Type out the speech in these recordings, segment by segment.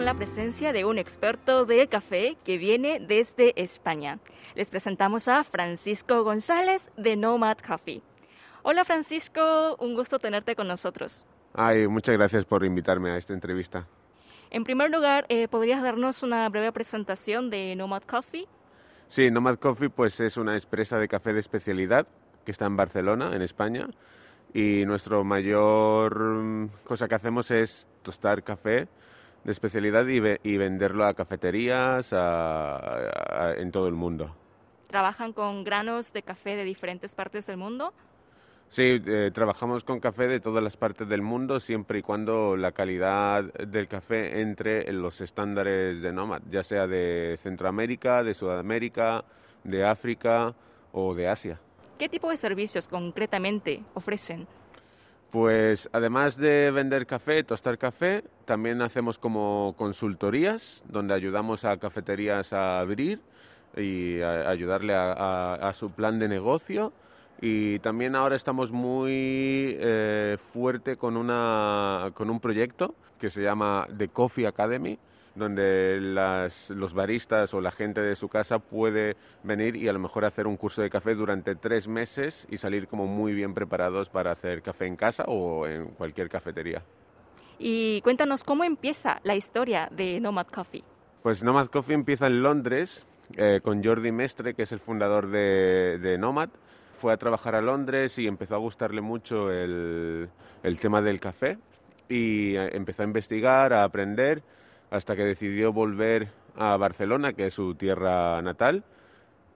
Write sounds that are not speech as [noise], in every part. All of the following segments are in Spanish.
con la presencia de un experto de café que viene desde España. Les presentamos a Francisco González de Nomad Coffee. Hola Francisco, un gusto tenerte con nosotros. Ay, muchas gracias por invitarme a esta entrevista. En primer lugar, eh, ¿podrías darnos una breve presentación de Nomad Coffee? Sí, Nomad Coffee pues es una empresa de café de especialidad que está en Barcelona, en España, y nuestro mayor mm, cosa que hacemos es tostar café de especialidad y, venderlo a cafeterías en todo el mundo. ¿Trabajan con granos de café de diferentes partes del mundo? Sí, eh, trabajamos con café de todas las partes del mundo siempre y cuando la calidad del café entre en los estándares de Nomad, ya sea de Centroamérica, de Sudamérica, de África o de Asia. ¿Qué tipo de servicios concretamente ofrecen? Pues además de vender café, tostar café, también hacemos como consultorías donde ayudamos a cafeterías a abrir y ayudarle a su plan de negocio. Y también ahora estamos muy eh, fuerte con, una, con un proyecto que se llama The Coffee Academy, donde los baristas o la gente de su casa puede venir y a lo mejor hacer un curso de café durante tres meses y salir como muy bien preparados para hacer café en casa o en cualquier cafetería. Y cuéntanos cómo empieza la historia de Nomad Coffee. Pues Nomad Coffee empieza en Londres eh, con Jordi Mestre, que es el fundador de, de Nomad fue a trabajar a Londres y empezó a gustarle mucho el, tema del café y eh, empezó a investigar, a aprender, hasta que decidió volver a Barcelona, que es su tierra natal,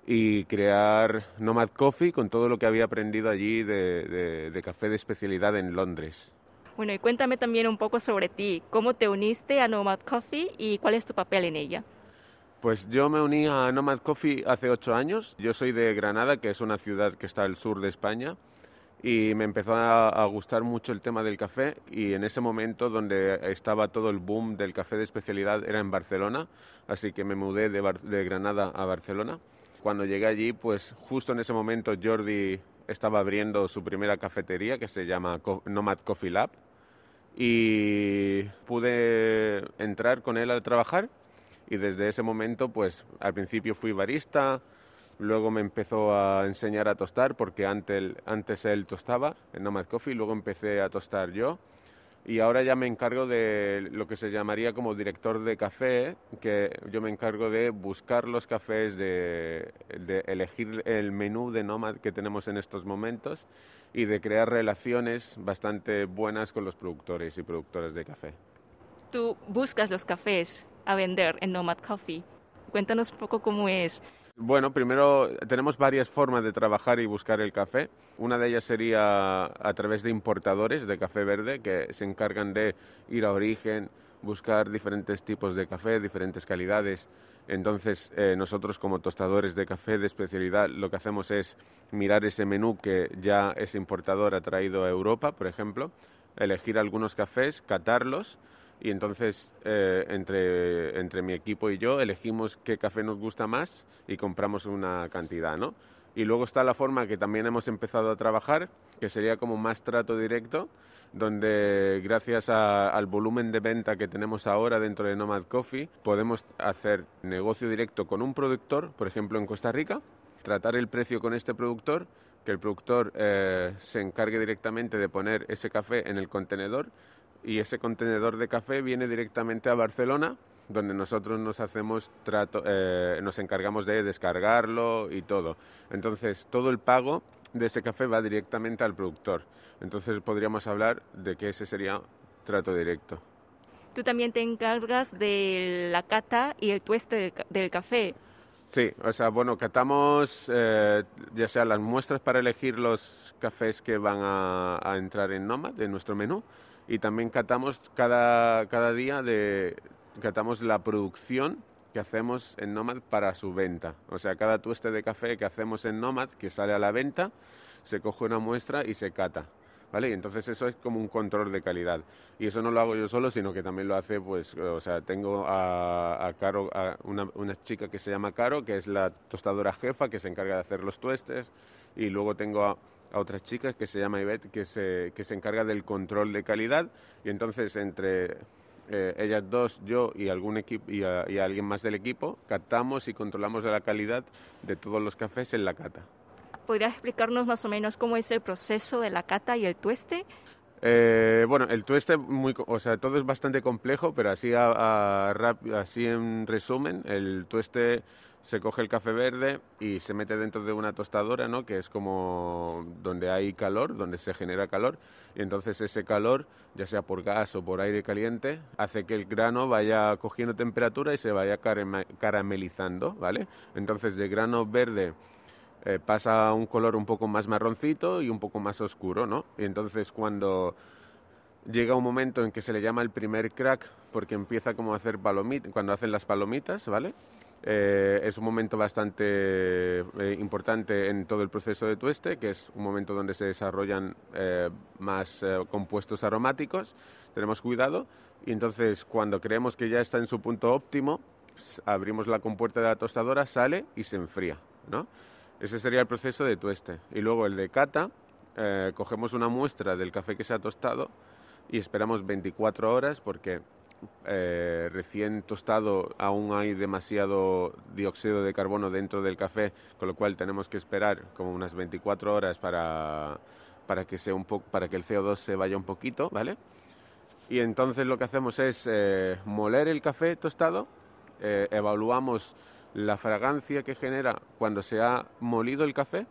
y crear Nomad Coffee con todo lo que había aprendido allí de, de café de especialidad en Londres. Bueno, y cuéntame también un poco sobre ti, cómo te uniste a Nomad Coffee y cuál es tu papel en ella. Pues yo me uní a Nomad Coffee hace ocho años. Yo soy de Granada, que es una ciudad que está al sur de España, y me empezó a, gustar mucho el tema del café y en ese momento donde estaba todo el boom del café de especialidad era en Barcelona, así que me mudé de, Granada a Barcelona. Cuando llegué allí, pues justo en ese momento Jordi estaba abriendo su primera cafetería que se llama Nomad Coffee Lab y pude entrar con él al trabajar y desde ese momento pues al principio fui barista, luego me empezó a enseñar a tostar porque antes, antes él tostaba en Nomad Coffee, luego empecé a tostar yo y ahora ya me encargo de lo que se llamaría como director de café, que yo me encargo de buscar los cafés, de, de, elegir el menú de Nomad que tenemos en estos momentos y de crear relaciones bastante buenas con los productores y productoras de café. Tú buscas los cafés, a vender en Nomad Coffee. Cuéntanos un poco cómo es. Bueno, primero tenemos varias formas de trabajar y buscar el café. Una de ellas sería a través de importadores de café verde que se encargan de ir a origen, buscar diferentes tipos de café, diferentes calidades. Entonces, eh, nosotros como tostadores de café de especialidad lo que hacemos es mirar ese menú que ya ese importador ha traído a Europa, por ejemplo, elegir algunos cafés, catarlos y entonces eh, entre, entre mi equipo y yo elegimos qué café nos gusta más y compramos una cantidad, ¿no? Y luego está la forma que también hemos empezado a trabajar, que sería como más trato directo, donde gracias al volumen de venta que tenemos ahora dentro de Nomad Coffee, podemos hacer negocio directo con un productor, por ejemplo en Costa Rica, tratar el precio con este productor, que el productor eh, se encargue directamente de poner ese café en el contenedor y ese contenedor de café viene directamente a Barcelona, donde nosotros nos hacemos trato, eh, nos encargamos de descargarlo y todo. Entonces, todo el pago de ese café va directamente al productor. Entonces, podríamos hablar de que ese sería trato directo. Tú también te encargas de la cata y el tueste del, café. Sí, o sea, bueno, catamos eh, ya sea las muestras para elegir los cafés que van a, a entrar en Nomad, en nuestro menú, y también catamos cada, cada día de, catamos la producción que hacemos en Nomad para su venta. O sea, cada tueste de café que hacemos en Nomad que sale a la venta, se coge una muestra y se cata. ¿Vale? Y entonces eso es como un control de calidad. Y eso no lo hago yo solo, sino que también lo hace, pues, o sea, tengo a, a Caro, a una, una, chica que se llama Caro, que es la tostadora jefa, que se encarga de hacer los tuestes, y luego tengo a, a otra chica que se llama Ivette, que se, que se encarga del control de calidad y entonces entre, eh, ellas dos, yo y algún equipo y, y, alguien más del equipo, catamos y controlamos la calidad de todos los cafés en la cata. ¿Podrías explicarnos más o menos cómo es el proceso de la cata y el tueste? Eh, bueno, el tueste, muy, o sea, todo es bastante complejo, pero así, a, así en resumen, el tueste se coge el café verde y se mete dentro de una tostadora, ¿no? que es como donde hay calor, donde se genera calor, y entonces ese calor, ya sea por gas o por aire caliente, hace que el grano vaya cogiendo temperatura y se vaya caramelizando, ¿vale? Entonces de grano verde eh, pasa a un color un poco más marroncito y un poco más oscuro, ¿no? Y entonces cuando llega un momento en que se le llama el primer crack, porque empieza como a hacer palomitas, cuando hacen las palomitas, ¿vale? Eh, es un momento bastante eh, importante en todo el proceso de tueste, que es un momento donde se desarrollan eh, más compuestos aromáticos. Tenemos cuidado y entonces cuando creemos que ya está en su punto óptimo, abrimos la compuerta de la tostadora, sale y se enfría. ¿no? Ese sería el proceso de tueste. Y luego el de cata, cogemos una muestra del café que se ha tostado y esperamos 24 horas porque eh, recién tostado aún hay demasiado dióxido de carbono dentro del café, con lo cual tenemos que esperar como unas 24 horas para, para, que, sea un para que el CO2 se vaya un poquito, ¿vale? Y entonces lo que hacemos es eh, moler el café tostado, eh, evaluamos la fragancia que genera cuando se ha molido el café,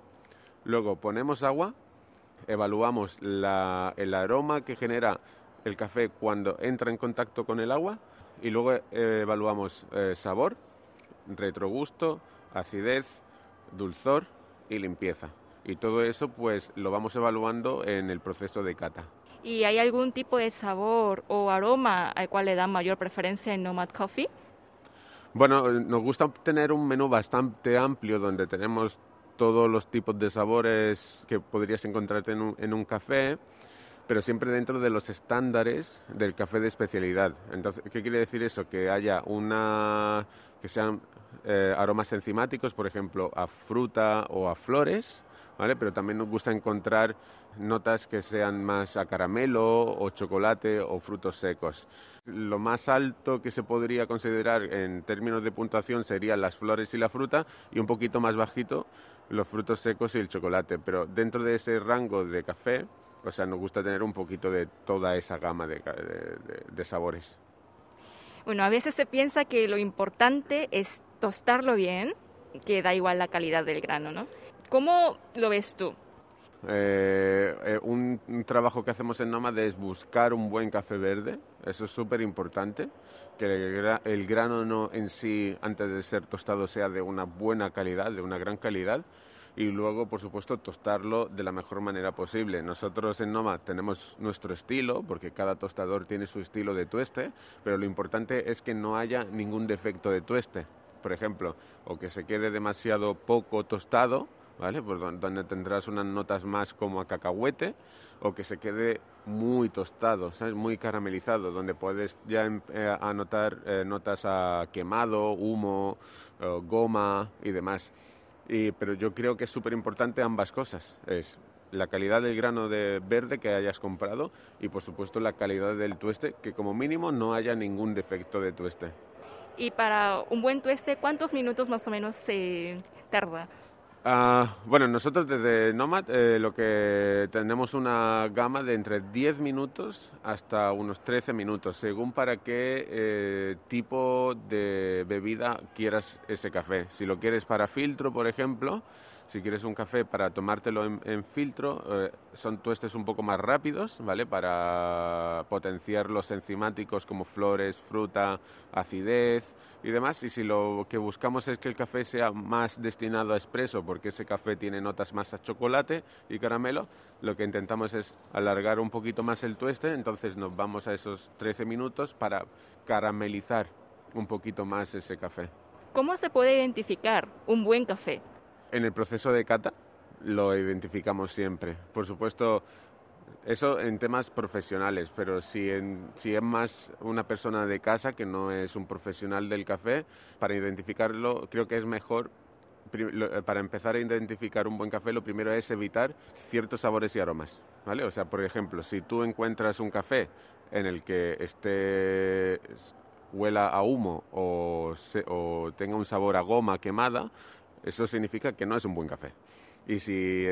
luego ponemos agua, evaluamos el aroma que genera el café cuando entra en contacto con el agua y luego eh, evaluamos eh, sabor, retrogusto, acidez, dulzor y limpieza. Y todo eso pues lo vamos evaluando en el proceso de cata. ¿Y hay algún tipo de sabor o aroma al cual le dan mayor preferencia en Nomad Coffee? Bueno, nos gusta tener un menú bastante amplio donde tenemos todos los tipos de sabores que podrías encontrarte en un, en un café pero siempre dentro de los estándares del café de especialidad. Entonces, ¿qué quiere decir eso? Que haya una que sean eh, aromas enzimáticos, por ejemplo, a fruta o a flores, ¿vale? Pero también nos gusta encontrar notas que sean más a caramelo o chocolate o frutos secos. Lo más alto que se podría considerar en términos de puntuación serían las flores y la fruta y un poquito más bajito los frutos secos y el chocolate. Pero dentro de ese rango de café o sea, nos gusta tener un poquito de toda esa gama de, sabores. Bueno, a veces se piensa que lo importante es tostarlo bien, que da igual la calidad del grano, ¿no? ¿Cómo lo ves tú? Eh, eh, un, trabajo que hacemos en Nomad es buscar un buen café verde, eso es súper importante, que el, el, grano no en sí, antes de ser tostado, sea de una buena calidad, de una gran calidad, y luego, por supuesto, tostarlo de la mejor manera posible. Nosotros en Noma tenemos nuestro estilo, porque cada tostador tiene su estilo de tueste, pero lo importante es que no haya ningún defecto de tueste. Por ejemplo, o que se quede demasiado poco tostado, ¿vale? Pues donde tendrás unas notas más como a cacahuete, o que se quede muy tostado, muy caramelizado, donde puedes ya em, eh, anotar eh, notas a quemado, humo, goma y demás pero yo creo que es súper importante ambas cosas. Es la calidad del grano de verde que hayas comprado y por supuesto la calidad del tueste, que como mínimo no haya ningún defecto de tueste. Y para un buen tueste, ¿cuántos minutos más o menos se tarda? Ah, bueno, nosotros desde Nomad eh, lo que tenemos una gama de entre 10 minutos hasta unos 13 minutos, según para qué eh, tipo de bebida quieras ese café. Si lo quieres para filtro, por ejemplo, si quieres un café para tomártelo en, filtro, eh, son tuestes un poco más rápidos, ¿vale? Para potenciar los enzimáticos como flores, fruta, acidez y demás. Y si lo que buscamos es que el café sea más destinado a espresso, porque ese café tiene notas más a chocolate y caramelo, lo que intentamos es alargar un poquito más el tueste, entonces nos vamos a esos 13 minutos para caramelizar un poquito más ese café. ¿Cómo se puede identificar un buen café? En el proceso de cata lo identificamos siempre. Por supuesto, eso en temas profesionales, pero si, en, si es más una persona de casa que no es un profesional del café, para identificarlo creo que es mejor para empezar a identificar un buen café, lo primero es evitar ciertos sabores y aromas, ¿vale? O sea, por ejemplo, si tú encuentras un café en el que esté huela a humo o, o tenga un sabor a goma quemada, eso significa que no es un buen café. Y si,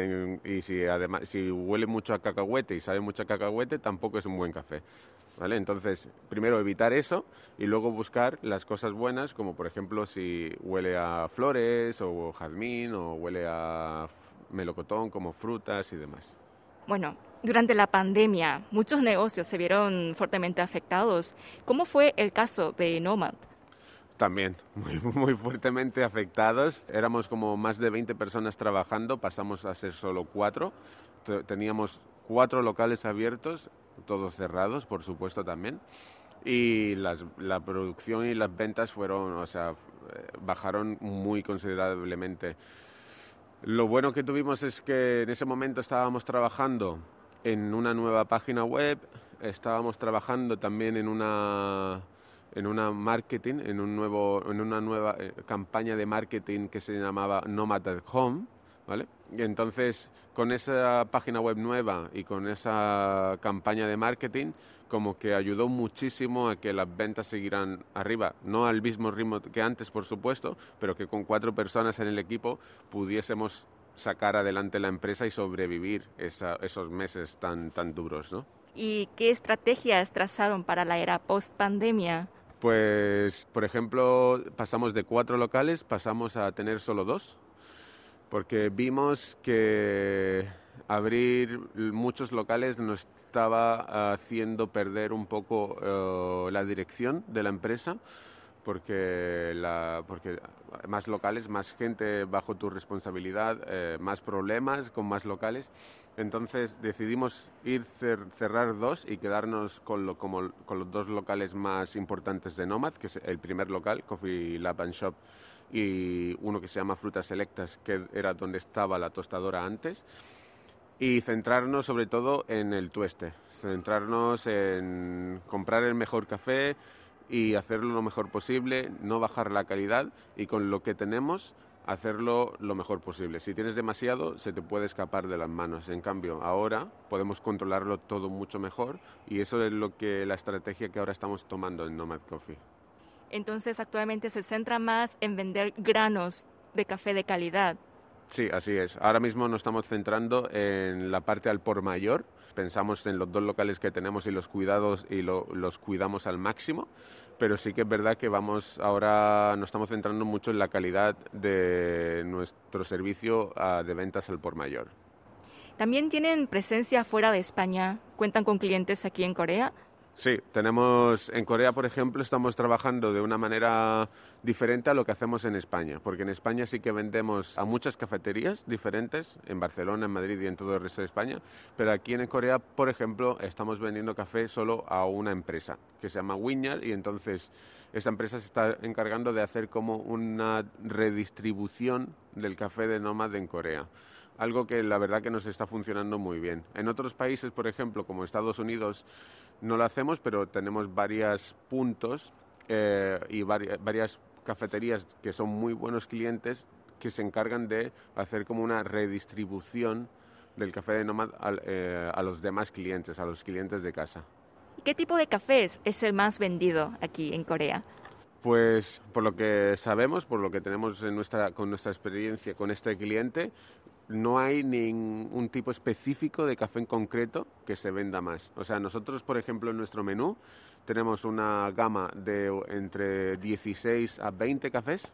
y si además si huele mucho a cacahuete y sabe mucho a cacahuete, tampoco es un buen café. ¿Vale? Entonces, primero evitar eso y luego buscar las cosas buenas, como por ejemplo si huele a flores o jazmín o huele a melocotón como frutas y demás. Bueno, durante la pandemia muchos negocios se vieron fuertemente afectados. ¿Cómo fue el caso de Nomad? También, [laughs] muy, muy fuertemente afectados. Éramos como más de 20 personas trabajando, pasamos a ser solo cuatro. Teníamos cuatro locales abiertos, todos cerrados, por supuesto también. Y la producción y las ventas fueron, o sea, eh, bajaron muy considerablemente. Lo bueno que tuvimos es que en ese momento estábamos trabajando en una nueva página web, estábamos trabajando también en una en una marketing, en, un nuevo, en una nueva eh, campaña de marketing que se llamaba Nomad at Home, ¿vale? Y entonces, con esa página web nueva y con esa campaña de marketing, como que ayudó muchísimo a que las ventas siguieran arriba. No al mismo ritmo que antes, por supuesto, pero que con cuatro personas en el equipo pudiésemos sacar adelante la empresa y sobrevivir esos meses tan, tan duros, ¿no? ¿Y qué estrategias trazaron para la era post-pandemia? Pues, por ejemplo, pasamos de cuatro locales, pasamos a tener solo dos, porque vimos que abrir muchos locales nos estaba haciendo perder un poco eh, la dirección de la empresa porque, la, porque más locales, más gente bajo tu responsabilidad, eh, más problemas con más locales. Entonces decidimos ir cerrar dos y quedarnos con, lo, como, con los dos locales más importantes de Nomad, que es el primer local, Coffee Lab and Shop, y uno que se llama Frutas Selectas, que era donde estaba la tostadora antes, y centrarnos sobre todo en el tueste, centrarnos en comprar el mejor café, y hacerlo lo mejor posible, no bajar la calidad y con lo que tenemos hacerlo lo mejor posible. Si tienes demasiado, se te puede escapar de las manos. En cambio, ahora podemos controlarlo todo mucho mejor y eso es lo que la estrategia que ahora estamos tomando en Nomad Coffee. Entonces, actualmente se centra más en vender granos de café de calidad. Sí, así es. Ahora mismo nos estamos centrando en la parte al por mayor. Pensamos en los dos locales que tenemos y los cuidados y los cuidamos al máximo pero sí que es verdad que vamos ahora nos estamos centrando mucho en la calidad de nuestro servicio ah, de ventas al por mayor. ¿También tienen presencia fuera de España? ¿Cuentan con clientes aquí en Corea? Sí, tenemos en Corea, por ejemplo, estamos trabajando de una manera diferente a lo que hacemos en España, porque en España sí que vendemos a muchas cafeterías diferentes, en Barcelona, en Madrid y en todo el resto de España, pero aquí en Corea, por ejemplo, estamos vendiendo café solo a una empresa que se llama Winyar y entonces esa empresa se está encargando de hacer como una redistribución del café de Nomad en Corea algo que la verdad que nos está funcionando muy bien. En otros países, por ejemplo, como Estados Unidos, no lo hacemos, pero tenemos varios puntos eh, y varias cafeterías que son muy buenos clientes que se encargan de hacer como una redistribución del café de Nomad eh, a los demás clientes, a los clientes de casa. ¿Qué tipo de café es el más vendido aquí en Corea? Pues por lo que sabemos, por lo que tenemos en nuestra, con nuestra experiencia con este cliente, no hay ningún tipo específico de café en concreto que se venda más. O sea, nosotros, por ejemplo, en nuestro menú tenemos una gama de entre 16 a 20 cafés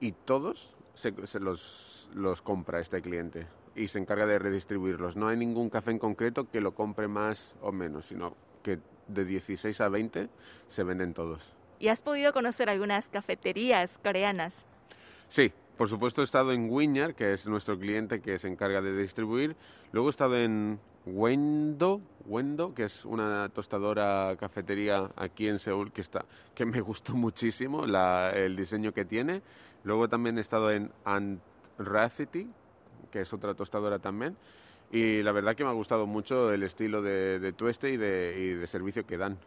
y todos se, los, los compra este cliente y se encarga de redistribuirlos. No hay ningún café en concreto que lo compre más o menos, sino que de 16 a 20 se venden todos. ¿Y has podido conocer algunas cafeterías coreanas? Sí, por supuesto he estado en Winyar, que es nuestro cliente que se encarga de distribuir. Luego he estado en Wendo, Wendo, que es una tostadora cafetería aquí en Seúl que está que me gustó muchísimo el diseño que tiene. Luego también he estado en Antracity, que es otra tostadora también. Y la verdad que me ha gustado mucho el estilo de, tueste y de servicio que dan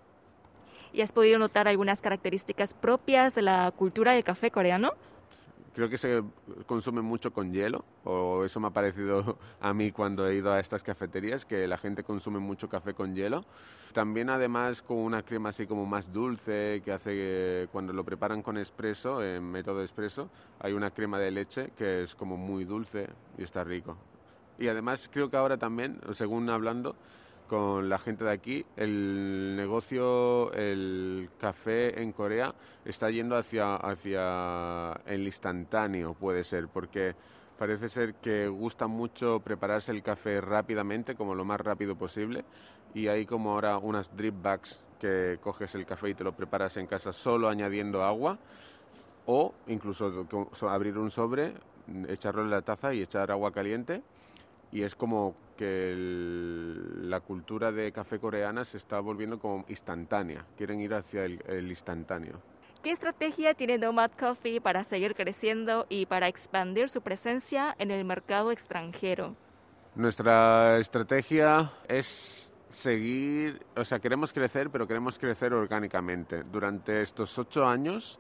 y has podido notar algunas características propias de la cultura del café coreano? creo que se consume mucho con hielo, o eso me ha parecido [laughs] a mí cuando he ido a estas cafeterías, que la gente consume mucho café con hielo. También además con una crema así como más dulce, que hace que cuando lo preparan con espresso, en método espresso, hay una crema de leche que es como muy dulce y está rico. Y además creo que ahora también, según hablando, con la gente de aquí, el negocio, el café en Corea está yendo hacia, hacia el instantáneo, puede ser, porque parece ser que gusta mucho prepararse el café rápidamente, como lo más rápido posible, y hay como ahora unas drip bags que coges el café y te lo preparas en casa solo añadiendo agua, o incluso abrir un sobre, echarlo en la taza y echar agua caliente y es como que la cultura de café coreana se está volviendo como instantánea, quieren ir hacia el, instantáneo. ¿Qué estrategia tiene Nomad Coffee para seguir creciendo y para expandir su presencia en el mercado extranjero? Nuestra estrategia es seguir, o sea, queremos crecer, pero queremos crecer orgánicamente. Durante estos ocho años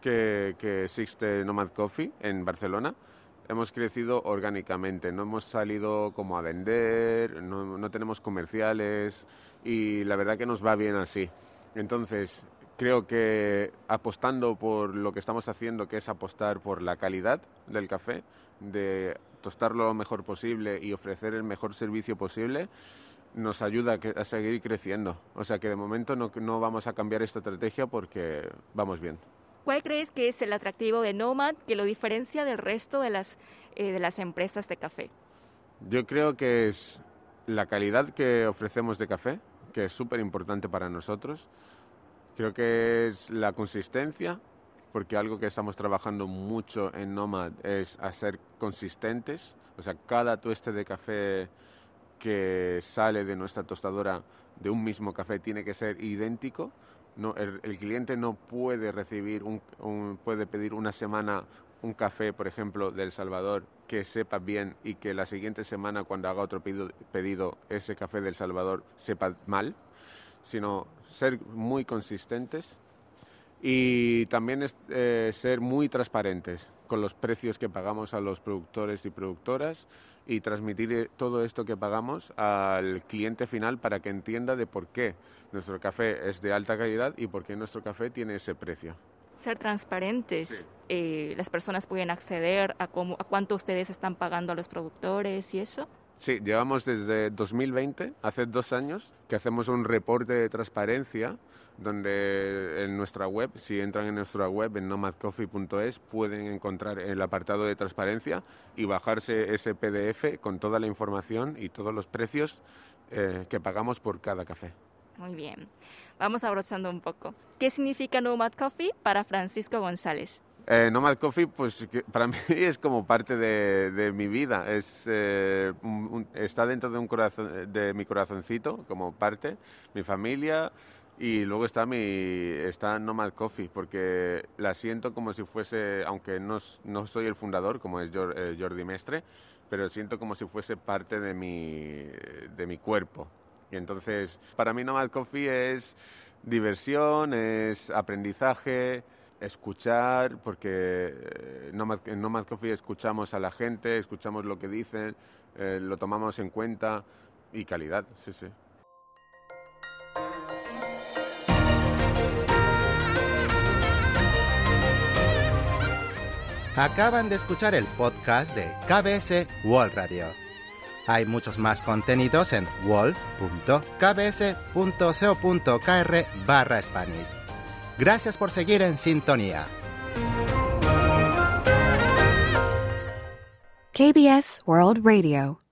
que, que existe Nomad Coffee en Barcelona, hemos crecido orgánicamente, no hemos salido como a vender, no, tenemos comerciales y la verdad que nos va bien así. Entonces, creo que apostando por lo que estamos haciendo, que es apostar por la calidad del café, de tostarlo lo mejor posible y ofrecer el mejor servicio posible, nos ayuda a seguir creciendo. O sea que de momento no, no vamos a cambiar esta estrategia porque vamos bien. ¿Cuál crees que es el atractivo de Nomad que lo diferencia del resto de las, eh, de las empresas de café? Yo creo que es la calidad que ofrecemos de café, que es súper importante para nosotros. Creo que es la consistencia, porque algo que estamos trabajando mucho en Nomad es hacer consistentes. O sea, cada tueste de café que sale de nuestra tostadora de un mismo café tiene que ser idéntico no, el, cliente no puede recibir, un, puede pedir una semana un café, por ejemplo, de El Salvador que sepa bien y que la siguiente semana cuando haga otro pedido, pedido ese café del Salvador sepa mal, sino ser muy consistentes y también eh, ser muy transparentes con los precios que pagamos a los productores y productoras y transmitir eh, todo esto que pagamos al cliente final para que entienda de por qué nuestro café es de alta calidad y por qué nuestro café tiene ese precio. Ser transparentes, eh, las personas pueden acceder a, cómo, a cuánto ustedes están pagando a los productores y eso. Sí, llevamos desde 2020, hace dos años, que hacemos un reporte de transparencia donde en nuestra web, si entran en nuestra web en nomadcoffee.es, pueden encontrar el apartado de transparencia y bajarse ese PDF con toda la información y todos los precios eh, que pagamos por cada café. Muy bien. Vamos abrochando un poco. ¿Qué significa Nomad Coffee para Francisco González? Eh, Nomad Coffee, pues para [laughs] mí es como parte de, mi vida. Es, eh, está dentro de, un corazón, de mi corazoncito, como parte, mi familia, y luego está mi está Nomad Coffee, porque la siento como si fuese, aunque no, no soy el fundador, como es eh, Jordi Mestre, pero siento como si fuese parte de mi, de mi cuerpo. Y entonces, para mí Nomad Coffee es diversión, es aprendizaje, escuchar, porque eh, en Nomad Coffee escuchamos a la gente, escuchamos lo que dicen, eh, lo tomamos en cuenta y calidad, sí, sí. Acaban de escuchar el podcast de KBS World Radio. Hay muchos más contenidos en wall.kbs.co.kr barra Spanish. Gracias por seguir en sintonía. KBS World Radio